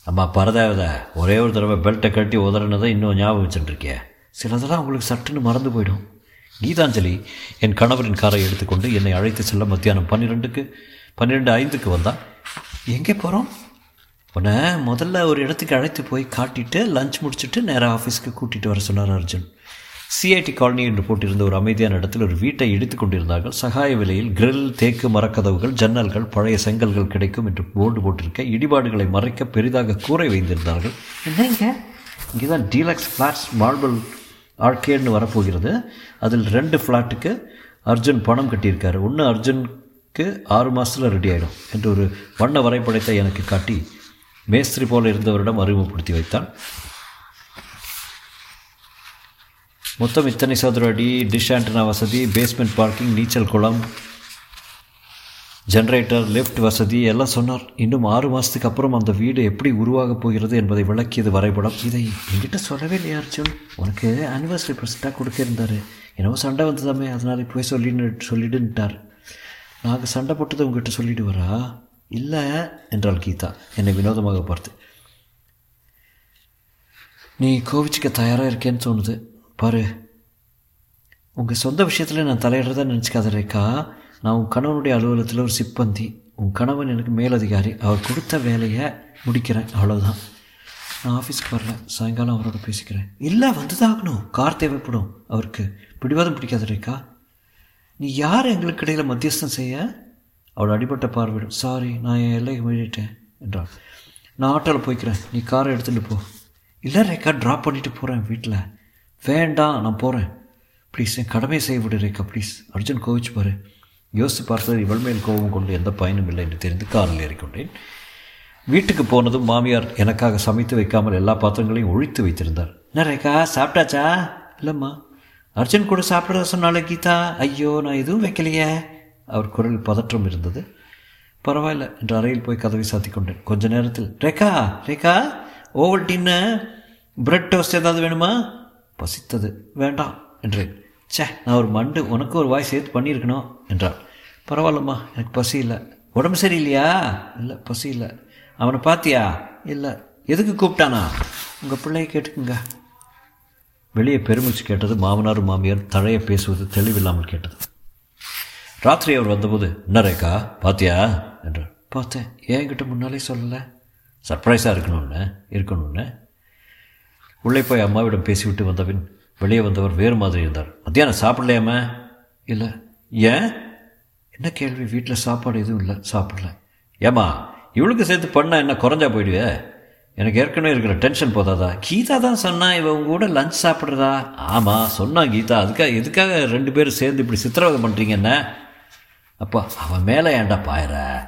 அம்மா பரதேவத ஒரே ஒரு தடவை பெல்ட்டை கட்டி உதறினதை இன்னும் ஞாபகம் வச்சுட்டுருக்கே சிலதெல்லாம் உங்களுக்கு சட்டுன்னு மறந்து போயிடும். கீதாஞ்சலி என் கணவரின் காரை எடுத்துக்கொண்டு என்னை அழைத்து செல்ல மத்தியானம் பன்னிரெண்டுக்கு பன்னிரெண்டு ஐந்துக்கு வந்தான். எங்கே போகிறோம் உன்னை முதல்ல ஒரு இடத்துக்கு அழைத்து போய் காட்டிட்டு லஞ்ச் முடிச்சுட்டு நேராக ஆஃபீஸ்க்கு கூட்டிகிட்டு வர சொன்னார் அர்ஜுன். சிஐடி காலனி என்று போட்டிருந்த ஒரு அமைதியான இடத்தில் ஒரு வீட்டை இடித்து கொண்டிருந்தார்கள். சகாய விலையில் கிரில் தேக்கு மரக்கதவுகள் ஜன்னல்கள் பழைய செங்கல்கள் கிடைக்கும் என்று போர்டு போட்டிருக்க இடிபாடுகளை மறைக்க பெரிதாக கூரை வைத்திருந்தார்கள். என்னங்க? இங்கே தான் டீலக்ஸ் ஃப்ளாட்ஸ் மார்பிள் ஆர்கேட்னு வரப்போகிறது. அதில் ரெண்டு ஃப்ளாட்டுக்கு அர்ஜுன் பணம் கட்டியிருக்காரு. ஒன்று அர்ஜுனுக்கு ஆறு மாதத்தில் ரெடி ஆகிடும் என்று ஒரு வண்ண வரைபடத்தை எனக்கு காட்டி மேஸ்திரி போல இருந்தவரிடம் அறிமுகப்படுத்தி வைத்தான். மொத்தம் இத்தனை சதுர அடி டிஷ் ஆண்டனா வசதி பேஸ்மெண்ட் பார்க்கிங் நீச்சல் குளம் ஜென்ரேட்டர் லிஃப்ட் வசதி எல்லாம் சொன்னார் இன்னும் ஆறு மாதத்துக்கு அப்புறம் அந்த வீடு எப்படி உருவாகப் போகிறது என்பதை விளக்கியது வரைபடம் இதை என்கிட்ட சொல்லவே இல்லையா அர்ஜுன் உனக்கு ஆனிவர்சரி ப்ரெசண்ட்டாக கொடுக்க இருந்தார் என்னவோ சண்டை வந்ததாமே அதனால் போய் சொல்லின்னு சொல்லிடுன்ட்டார் நாங்கள் சண்டை போட்டதை உங்ககிட்ட சொல்லிட்டு வரா இல்லை என்றாள் கீதா என்னை வினோதமாக பார்த்து நீ கோவிச்சுக்க தயாராக இருக்கேன்னு தோணுது பாரு. உங்கள் சொந்த விஷயத்தில் நான் தலையிடுறதா நினச்சிக்காத ரேக்கா நான் உன் கணவனுடைய அலுவலகத்தில் ஒரு சிப்பந்தி. உன் கணவன் எனக்கு மேலதிகாரி. அவர் கொடுத்த வேலையை முடிக்கிறேன். அவ்வளோதான் நான் ஆஃபீஸ்க்கு வரல. சாயங்காலம் அவரோட பேசிக்கிறேன். இல்லை வந்துதாகணும். கார் தேவைப்படும் அவருக்கு. பிடிவாதம் பிடிக்காது ரேக்கா நீ யார் எங்களுக்கு இடையில் மத்தியஸ்தம் செய்ய? அவள் அடிபட்ட பார்வையிடும். சாரி நான் என் எல்லையை மீறிட்டேன் என்றாள். நான் ஆட்டோவில் போய்க்கிறேன். நீ காரை எடுத்துகிட்டு போ. இல்லை ரேக்கா ட்ராப் பண்ணிட்டு போகிறேன் வீட்டில் வேண்டாம் நான் போகிறேன் ப்ளீஸ் என் கடமையை செய்ய விடு ரேக்கா ப்ளீஸ் அர்ஜுன் கோவிச்சு பாரு. யோசித்து பார்த்தது இவள் மேல் கோபம் கொண்டு எந்த பயனும் இல்லை என்று தெரிந்து காரில் ஏறிக்கொண்டேன். வீட்டுக்கு போனதும் மாமியார் எனக்காக சமைத்து வைக்காமல் எல்லா பாத்திரங்களையும் ஒழித்து வைத்திருந்தார். என்ன ரேக்கா சாப்பிட்டாச்சா? இல்லைம்மா. அர்ஜுன் கூட சாப்பிட சொன்னாலே கீதா? ஐயோ நான் எதுவும் வைக்கலையே. அவர் குரல் பதற்றம் இருந்தது. பரவாயில்ல என்று அறையில் போய் கதவை சாத்தி கொண்டேன். கொஞ்ச நேரத்தில். Rekha Rekha Ovaltine bread toast ஏதாவது வேணுமா? பசித்தது. வேண்டாம். என்றேன் ச்சே நான் ஒரு மண்டு உனக்கு ஒரு வாய் சேர்த்து பண்ணியிருக்கணும் என்றாள். பரவாயில்லம்மா எனக்கு பசி இல்லை. உடம்பு சரியில்லையா? இல்லை பசி இல்லை. அவனை பார்த்தியா? இல்லை. எதுக்கு கூப்பிட்டானா? உங்கள் பிள்ளைய கேட்டுக்குங்க. வெளியே பெருமிச்சு கேட்டது மாமனார் மாமியார் தழைய பேசுவது தெளிவில்லாமல் கேட்டது. ராத்திரி அவர் வந்தபோது என்ன ரேக்கா பாத்தியா என்றார். பார்த்தேன். ஏன் கிட்ட முன்னாலே சொல்லலை? சர்ப்ரைஸாக இருக்கணும்னு இருக்கணும்னு. உள்ளே போய் அம்மாவிடம் பேசிவிட்டு வந்தபின் வெளியே வந்தவர் வேறு மாதிரி இருந்தார். மத்தியானம் சாப்பிடலையாம இல்லை. ஏன்? என்ன கேள்வி? வீட்டில் சாப்பாடு எதுவும் இல்லை. சாப்பிடல. ஏம்மா இவளுக்கு சேர்த்து பண்ணால் என்ன குறைஞ்சா போயிடுவே? எனக்கு ஏற்கனவே இருக்கிற டென்ஷன் போதாதா? கீதா தான் சொன்னா இவன் உங்க கூட லஞ்ச் சாப்பிட்றதா? ஆமாம் சொன்னா கீதா. அதுக்காக எதுக்காக ரெண்டு பேரும் சேர்ந்து இப்படி சித்திரவதை பண்ணுறீங்க என்ன? அப்பா அவன் மேலே ஏன்டா பாயிற?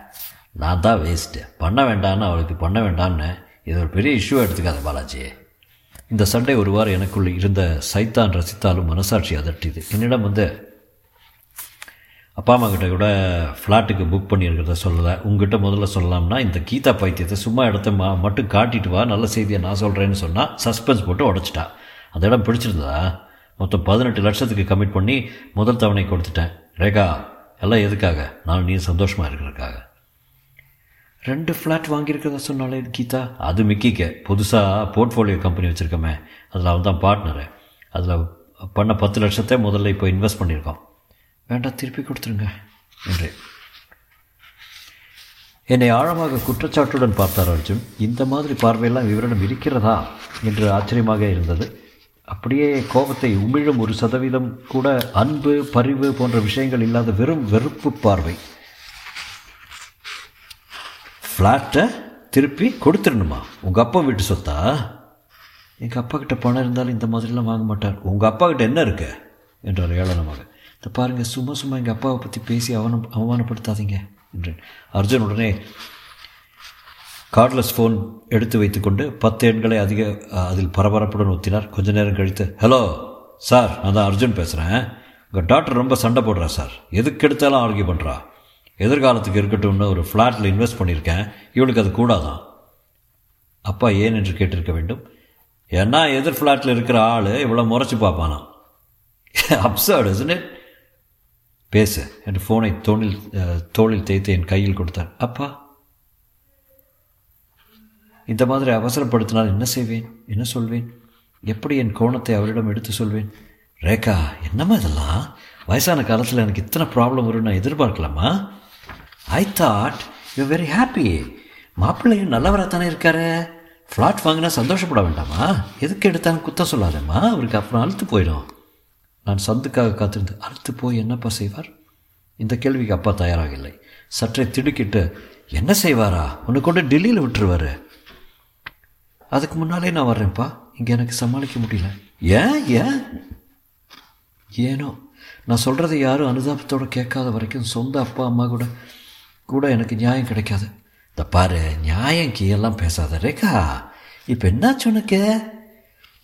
நான் தான் வேஸ்ட்டு பண்ண வேண்டான்னு அவளுக்கு பண்ண வேண்டான்னு. இது ஒரு பெரிய இஷ்யூ எடுத்துக்காத பாலாஜி. இந்த சண்டை ஒரு வாரம் எனக்குள் இருந்த சைத்தான் ரசித்தாலும் மனசாட்சி அதட்டியது. என்னிடம் வந்து அப்பா அம்மா கிட்ட கூட ஃப்ளாட்டுக்கு புக் பண்ணியிருக்கிறத சொல்லலை. உங்ககிட்ட முதல்ல சொல்லலாம்னா இந்த கீதா பைத்தியத்தை சும்மா இடத்த மா மட்டும் காட்டிட்டு வா நல்ல செய்தியை நான் சொல்கிறேன்னு சொன்னால் சஸ்பென்ஸ் போட்டு உடச்சிட்டா. அந்த இடம் பிடிச்சிருந்ததா? மொத்தம் பதினெட்டு லட்சத்துக்கு கமிட் பண்ணி முதல் தவணை கொடுத்துட்டேன். ரேகா எல்லாம் எதுக்காக? நான் நீ சந்தோஷமாக இருக்கிறதுக்காக. ரெண்டு ஃப்ளாட் வாங்கியிருக்கிறதா சொன்னாலே கீதா? அது மிக்கிக்க. புதுசாக போர்ட்ஃபோலியோ கம்பெனி வச்சுருக்கோமே. அதில் அவன் தான் பார்ட்னரு அதில் பண்ண பத்து லட்சத்தை முதல்ல இப்போ இன்வெஸ்ட் பண்ணியிருக்கோம் வேண்டாம் திருப்பி கொடுத்துருங்க. என்று என்னை ஆழமாக குற்றச்சாட்டுடன் பார்த்தார் அர்ஜுன். இந்த மாதிரி பார்வையெல்லாம் விவரணம் இருக்கிறதா என்று ஆச்சரியமாக இருந்தது. அப்படியே கோபத்தை உமிழும் ஒரு சதவீதம் கூட அன்பு பரிவு போன்ற விஷயங்கள் இல்லாத வெறும் வெறுப்பு பார்வை. ஃப்ளாட்டை திருப்பி கொடுத்துடணுமா? உங்கள் அப்பா வீட்டு சொத்தா? எங்கள் அப்பா கிட்ட பணம் இருந்தாலும் இந்த மாதிரிலாம் வாங்க மாட்டார். உங்கள் அப்பா கிட்ட என்ன இருக்கு? என்றார் ஏளனமாக. இந்த பாருங்கள் சும்மா சும்மா எங்கள் அப்பாவை பற்றி பேசி அவனம் அவமானப்படுத்தாதீங்க என்றேன். அர்ஜுன் உடனே கார்ட்லெஸ் ஃபோன் எடுத்து வைத்துக்கொண்டு பத்து எண்களை அதிக அதில் பரபரப்புடன் ஒத்தினார் கொஞ்ச நேரம் கழித்து ஹலோ சார் நான் தான் அர்ஜுன் பேசுகிறேன் உங்கள் டாக்டர் ரொம்ப சண்டை போடுறா சார். எதுக்கு எடுத்தாலும் ஆர்கியூ பண்ணுறா எதிர்காலத்துக்கு இருக்கட்டும்னு ஒரு ஃப்ளாட்டில் இன்வெஸ்ட் பண்ணியிருக்கேன். இவளுக்கு அது கூடாதான் அப்பா ஏன் என்று கேட்டிருக்க வேண்டும். ஏன்னா எதிர் ஃப்ளாட்டில் இருக்கிற ஆள் இவ்வளோ முறைச்சி பார்ப்பானா? அப்சர்ட் isn't பேசு என்று ஃபோனை தோணில் தோளில் தேய்த்து என் கையில் கொடுத்தார். அப்பா இந்த மாதிரி அவசரப்படுத்தினால் என்ன செய்வேன்? என்ன சொல்வேன்? எப்படி என் கோணத்தை அவரிடம் எடுத்து சொல்வேன்? ரேகா என்னம்மா இதெல்லாம்? வயசான காலத்தில் எனக்கு இத்தனை ப்ராப்ளம் வரும்னு நான் எதிர்பார்க்கலாமா? I thought you very happy மாப்பிள்ளையும் நல்லவராக தானே இருக்காரு? ஃப்ளாட் வாங்கினா சந்தோஷப்பட வேண்டாமா? எதுக்கு எடுத்தாலும் குத்தம் சொல்லாதேம்மா? அவருக்கு அப்புறம் அழுத்து போயிடும். நான் சந்துக்காக காத்திருந்து அழுத்து போய் என்னப்பா செய்வார்? இந்த கேள்விக்கு அப்பா தயாராக இல்லை சற்றே திடுக்கிட்டு என்ன செய்வாரா? உன்னை கொண்டு டெல்லியில் விட்டுருவாரு. அதுக்கு முன்னாலே நான் வர்றேன்ப்பா. இங்கே எனக்கு சமாளிக்க முடியல. ஏன்? ஏன்? ஏனோ நான் சொல்கிறத யாரும் அனுதாபத்தோடு கேட்காத வரைக்கும் சொந்த அப்பா அம்மா கூட கூட எனக்கு நியாயம் கிடைக்காது. இந்த பாரு நியாயம் கீழெல்லாம் பேசாத ரேகா. இப்போ என்னாச்சு உனக்கு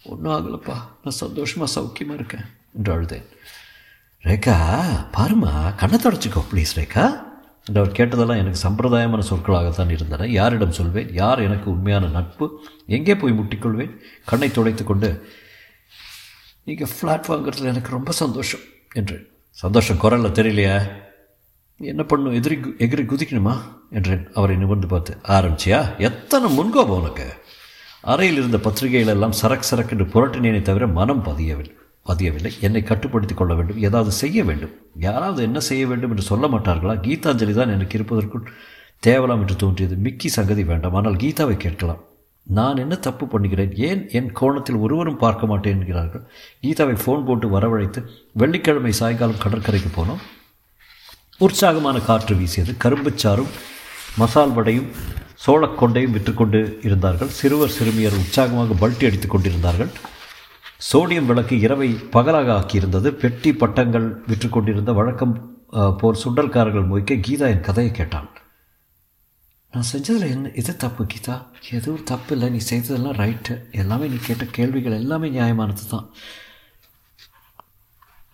ஒன்றும் ஆகலப்பா. நான் சந்தோஷமாக சௌக்கியமாக இருக்கேன் என்று அழுதேன். ரேகா பாருமா கண்ணை தொடச்சிக்கோ ப்ளீஸ் ரேகா. என்று அவர் கேட்டதெல்லாம் எனக்கு சம்பிரதாயமான சொற்களாகத்தான் இருந்தன. யாரிடம் சொல்வேன்? யார் எனக்கு உண்மையான நட்பு? எங்கே போய் முட்டிக்கொள்வேன்? கண்ணை துடைத்து கொண்டு நீங்கள் ஃப்ளாட் வாங்குறதுல எனக்கு ரொம்ப சந்தோஷம் என்று. சந்தோஷம் குரலில் தெரியலையா? என்ன பண்ணும்? எதிரி எகிரி குதிக்கணுமா? என்றேன். அவரை நிமிர்ந்து பார்த்து ஆரம்பிச்சியா? எத்தனை முன்கோபம் உனக்கு? அறையில் இருந்த பத்திரிகைகள் எல்லாம் சரக்கு சரக்கு என்று புரட்டினேனே தவிர மனம் பதியவில்லை பதியவில்லை. என்னை கட்டுப்படுத்திக் கொள்ள வேண்டும். ஏதாவது செய்ய வேண்டும். யாராவது என்ன செய்ய வேண்டும் என்று சொல்ல மாட்டார்களா? கீதாஞ்சலி தான் எனக்கு இருப்பதற்குள் தேவலாம் என்று தோன்றியது. மிக்கி சங்கதி வேண்டாம். ஆனால் கீதாவை கேட்கலாம். நான் என்ன தப்பு பண்ணுகிறேன்? ஏன் என் கோணத்தில் ஒருவரும் பார்க்க மாட்டேன்? என்கிறார்கள். கீதாவை ஃபோன் போட்டு வரவழைத்து வெள்ளிக்கிழமை சாயங்காலம் கடற்கரைக்கு போனோம். உற்சாகமான காற்று வீசியது. கரும்புச்சாரும் மசால் வடையும் சோளக்கொண்டையும் விற்றுக்கொண்டு இருந்தார்கள். சிறுவர் சிறுமியர் உற்சாகமாக பல்ட்டி அடித்துக் கொண்டிருந்தார்கள். சோடியம் விளக்கு இரவை பகலாக ஆக்கியிருந்தது. பெட்டி பட்டங்கள் விற்று கொண்டிருந்த வழக்கம் போல் சுண்டல்காரர்கள் மொய்க்க கீதா என் கதையை கேட்டான் நான் செஞ்சதில் என்ன எது தப்பு கீதா? எதுவும் தப்பு இல்லை நீ செய்ததெல்லாம் ரைட்டு எல்லாமே நீ கேட்ட கேள்விகள் எல்லாமே நியாயமானது தான்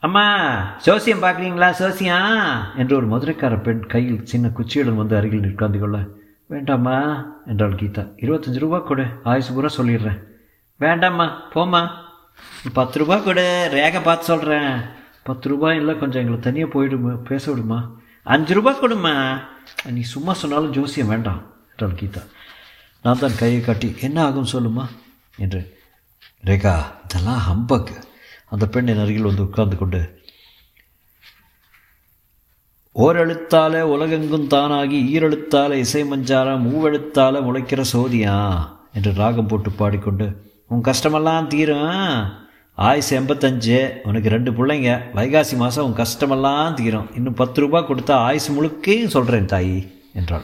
அம்மா சோசியம் பார்க்குறீங்களா சோசியம் என்று ஒரு மதுரைக்கார பெண் கையில் சின்ன குச்சியுடன் வந்து அருகில் உட்கார்ந்து கொள்ள வேண்டாம்மா என்றாள் கீதா. இருபத்தஞ்சு ரூபா கொடு ஆயுசு பூரா சொல்லிடுறேன். வேண்டாம்மா போம்மா. பத்து ரூபா கொடு ரேகை பார்த்து சொல்கிறேன் பத்து ரூபாய் இல்லை கொஞ்சம் எங்களை தனியாக போயிடுமா பேச விடுமா? அஞ்சு ரூபா கொடுமா நீ சும்மா சொன்னாலும் ஜோசியம் வேண்டாம் என்றாள் கீதா. நான் தான் கையை காட்டி என்ன ஆகும் சொல்லுமா? என்று ரேகா இதெல்லாம் ஹம்பக்கு அந்த பெண்ணின் அருகில் வந்து உட்கார்ந்து கொண்டு ஓரெழுத்தால உலகெங்கும் தானாகி ஈரெழுத்தால இசை மஞ்சாரம் மூவெழுத்தால முளைக்கிற சோதியா என்று ராகம் போட்டு பாடிக்கொண்டு உன் கஷ்டமெல்லாம் தீரும். ஆயுசு எண்பத்தஞ்சு. உனக்கு ரெண்டு பிள்ளைங்க. வைகாசி மாதம் உன் கஷ்டமெல்லாம் தீரும். இன்னும் பத்து ரூபா கொடுத்தா ஆயுசு முழுக்கையும் சொல்கிறேன் தாயி என்றாள்.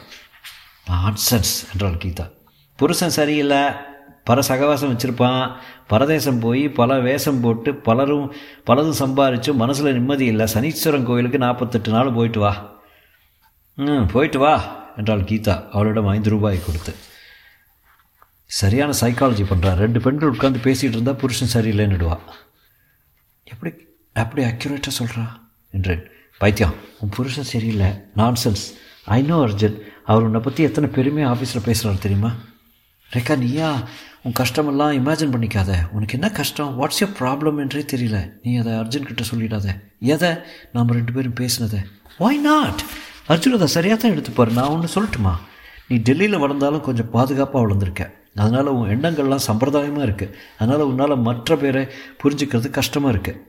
நான்சென்ஸ் என்றாள் கீதா. புருஷன் சரியில்லை. பர சகவாசம் வச்சுருப்பான். பரதேசம் போய் பல வேஷம் போட்டு பலரும் பலதும் சம்பாரிச்சு மனசில் நிம்மதி இல்லை. சனீஸ்வரன் கோயிலுக்கு நாற்பத்தெட்டு நாள் போயிட்டு வா. ம் போயிட்டு வா என்றாள் கீதா. அவளிடம் ஐந்து ரூபாய் கொடுத்து. சரியான சைக்காலஜி பண்ணுறா ரெண்டு பெண்கள் உட்காந்து பேசிகிட்டு இருந்தால் புருஷன் சரியில்லைன்னுடுவா எப்படி அப்படி அக்யூரேட்டாக சொல்கிறா என்றேன். பைத்தியம் உன் புருஷன் சரியில்லை. நான்சென்ஸ் ஐ நோ அர்ஜுன் அவர் உன்னை பற்றி எத்தனை பெருமையாக ஆஃபீஸில் பேசுகிறார் தெரியுமா? ரேகா நீயா உன் கஷ்டமெல்லாம் இமேஜின் பண்ணிக்காத. உனக்கு என்ன கஷ்டம்? வாட்ஸ் யோர் ப்ராப்ளம் என்றே தெரியல. நீ அதை அர்ஜுன் கிட்ட சொல்லிடாத. எதை? நாம் ரெண்டு பேரும் பேசினதை. வாய் நாட் அர்ஜுன் அதை சரியாக தான் எடுத்துப்பாரு. நான் ஒன்று சொல்லட்டுமா? நீ டெல்லியில் வளர்ந்தாலும் கொஞ்சம் பாதுகாப்பாக வளர்ந்துருக்க. அதனால் உன் எண்ணங்கள்லாம் சம்பிரதாயமாக இருக்குது அதனால் உன்னால் மற்ற பேரை புரிஞ்சுக்கிறது கஷ்டமாக இருக்குது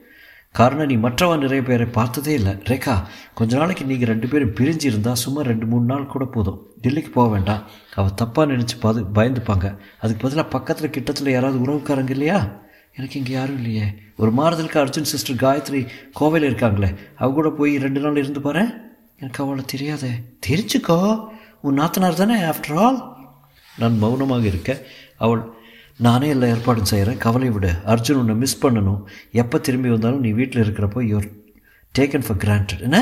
காரணம் நீ மற்றவன் நிறைய பேரை பார்த்ததே இல்லை. ரேகா கொஞ்ச நாளைக்கு நீங்கள் ரெண்டு பேரும் பிரிஞ்சு இருந்தால் சும்மா ரெண்டு மூணு நாள் கூட போதும். டெல்லிக்கு போக வேண்டாம். அவள் தப்பாக நினச்சி பாது பயந்துப்பாங்க. அதுக்கு பதிலாக பக்கத்தில் கிட்டத்தில் யாராவது உறவுக்காரங்க இல்லையா? எனக்கு இங்கே யாரும் இல்லையே. ஒரு மாறுதலுக்கு அர்ஜுன் சிஸ்டர் காயத்ரி கோவையில் இருக்காங்களே. அவ கூட போய் ரெண்டு நாள் இருந்து பாரு எனக்கு அவளை தெரியாதே. தெரிஞ்சுக்கோ. உன் நாத்தனார் தானே ஆஃப்டர் ஆல் நான் மௌனமாக இருக்க அவள் நானே எல்லா ஏற்பாடும் செய்கிறேன் கவலை விடு. அர்ஜுன் உன்னை மிஸ் பண்ணணும். எப்போ திரும்பி வந்தாலும் நீ வீட்டில் இருக்கிறப்போ யூர் டேக்கன் ஃபார் கிராண்டட் என்ன?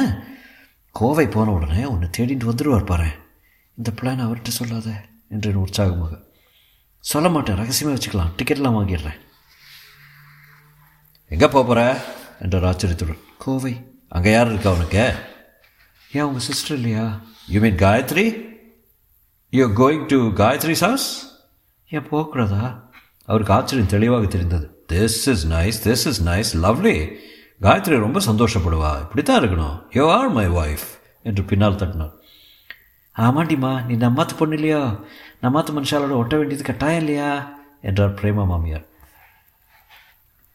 கோவை போன உடனே உன்னை தேடிட்டு வந்துடுவார் பாரு. இந்த பிளான் அவர்கிட்ட சொல்லாத என்றேன் உற்சாகமாக. சொல்ல மாட்டேன். ரகசியமாக வச்சுக்கலாம். டிக்கெட்லாம் வாங்கிடுறேன். எங்கே போகிற என்றார் ஆச்சரியத்துடன். கோவை. அங்கே யார் இருக்கா உனக்கு? ஏன் உங்கள் சிஸ்டர் இல்லையா? You mean Gayathri you going to Gayathri's house ஏன் போகக்கூடாதா அவருக்கு ஆச்சரியம் தெளிவாக தெரிந்தது. This is nice this is nice lovely Gayathri ரொம்ப சந்தோஷப்படுவா. இப்படி தான் இருக்கணும். யூ ஆர் மை ஒய்ஃப் என்று பின்னால் தட்டினார் ஆமாண்டிம்மா நீ நம்மாத்து பொண்ணு இல்லையோ? நம்மாத்து மனுஷாலோட ஒட்ட வேண்டியது கட்டாயம் இல்லையா? என்றார் பிரேமா மாமியார்.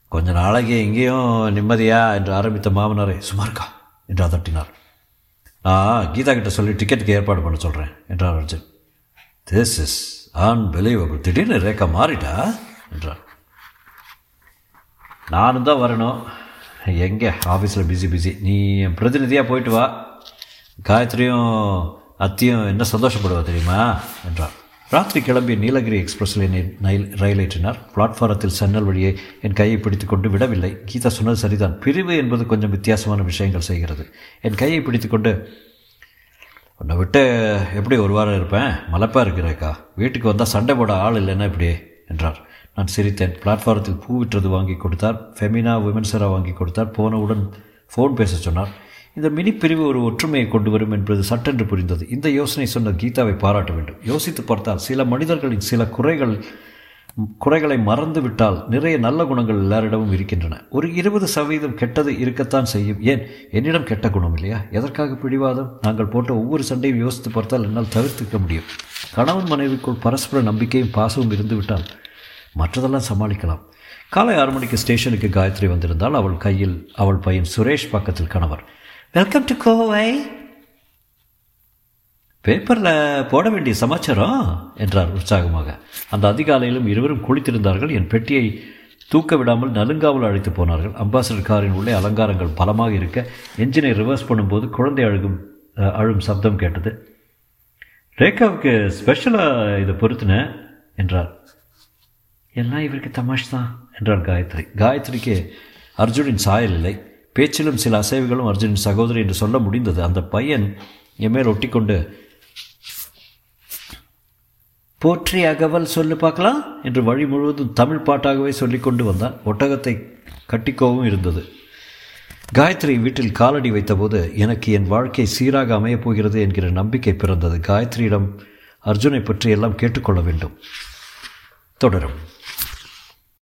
கொஞ்ச நாளைக்கு எங்கேயும் நிம்மதியா? என்று ஆரம்பித்த மாமனாரே சும்மா இருக்கா என்று அதட்டினார். நான் கீதா கிட்ட சொல்லி டிக்கெட்டுக்கு ஏற்பாடு பண்ண சொல்கிறேன் என்றார் அர்ஜுன். திஸ் இஸ் அன்பிலீவபிள் திடீர்னு ரேக்கா மாறிட்டா? என்றார் நானும் தான் வரணும். எங்கே ஆஃபீஸில் பிஸி பிஸி நீ என் பிரதிநிதியாக போயிட்டு வா. காயத்ரியும் அத்தியும் என்ன சந்தோஷப்படுவா தெரியுமா? என்றார் ராத்திரி கிளம்பிய நீலகிரி எக்ஸ்பிரஸில் என்னை ரயிலேற்றினார் ரயில் ஏற்றினார். பிளாட்ஃபாரத்தில் சன்னல் வழியை என் கையை பிடித்து கொண்டு விடவில்லை. கீதா சொன்னது சரிதான். பிரிவு என்பது கொஞ்சம் வித்தியாசமான விஷயங்கள் செய்கிறது. என் கையை பிடித்துக்கொண்டு உன்னை விட்டு எப்படி ஒரு வாரம் இருப்பேன்? மலப்பாக இருக்கிறேக்கா. வீட்டுக்கு வந்தால் சண்டை போட ஆள் இல்லைன்னா இப்படி என்றார். நான் சிரித்தேன். பிளாட்ஃபாரத்தில் பூ விற்றது வாங்கி கொடுத்தார். ஃபெமினா விமன்சரா வாங்கி கொடுத்தார். போனவுடன் ஃபோன் பேச சொன்னார். இந்த மினி பிரிவு ஒரு ஒற்றுமையை கொண்டு வரும் என்பது சட்டென்று புரிந்தது. இந்த யோசனை சொன்ன கீதாவை பாராட்ட வேண்டும். யோசித்து பார்த்தால் சில மனிதர்களின் சில குறைகள் குறைகளை மறந்து விட்டால் நிறைய நல்ல குணங்கள் எல்லாரிடமும் இருக்கின்றன. ஒரு இருபது சதவீதம் கெட்டது இருக்கத்தான் செய்யும். ஏன்? என்னிடம் கெட்ட குணம் இல்லையா? எதற்காக பிடிவாதம்? நாங்கள் போட்ட ஒவ்வொரு சண்டையும் யோசித்து பார்த்தால் என்னால் தவிர்த்துக்க முடியும். கணவன் மனைவிக்குள் பரஸ்பர நம்பிக்கையும் பாசமும் இருந்துவிட்டால் மற்றதெல்லாம் சமாளிக்கலாம். காலை ஆறு மணிக்கு ஸ்டேஷனுக்கு காயத்ரி வந்திருந்தால் அவள் கையில் அவள் பையன் சுரேஷ் பக்கத்தில் கணவர். வெல்கம் டு கோவை பேப்பரில் போட வேண்டிய சமாச்சாரம்? என்றார் உற்சாகமாக. அந்த அதிகாலையிலும் இருவரும் குளித்திருந்தார்கள். என் பெட்டியை தூக்க விடாமல் நலுங்காவில் அழைத்து போனார்கள். அம்பாசடர் காரின் உள்ளே அலங்காரங்கள் பலமாக இருக்க என்ஜினை ரிவர்ஸ் பண்ணும்போது குழந்தை அழுகும் அழும் சப்தம் கேட்டது. ரேகாவுக்கு ஸ்பெஷலாக இதை பொருத்தின? என்றார். எல்லாம் இவருக்கு தமாஷ் தான் என்றார் காயத்ரி. காயத்ரிக்கு அர்ஜுனின் சாயல் இல்லை பேச்சிலும் சில அசைவுகளும் அர்ஜுனின் சகோதரி என்று சொல்ல முடிந்தது. அந்த பையன் என் மேல் ஒட்டிக்கொண்டு போற்றி அகவல் சொல்லு பார்க்கலாம் என்று வழி முழுவதும் தமிழ் பாட்டாகவே சொல்லி கொண்டு வந்தான். ஒட்டகத்தை கட்டிக்கோவும் இருந்தது. காயத்ரி வீட்டில் காலடி வைத்தபோது எனக்கு என் வாழ்க்கை சீராக அமையப் போகிறது என்கிற நம்பிக்கை பிறந்தது. காயத்ரியிடம் அர்ஜுனை பற்றி எல்லாம் கேட்டுக்கொள்ள வேண்டும். தொடரும்.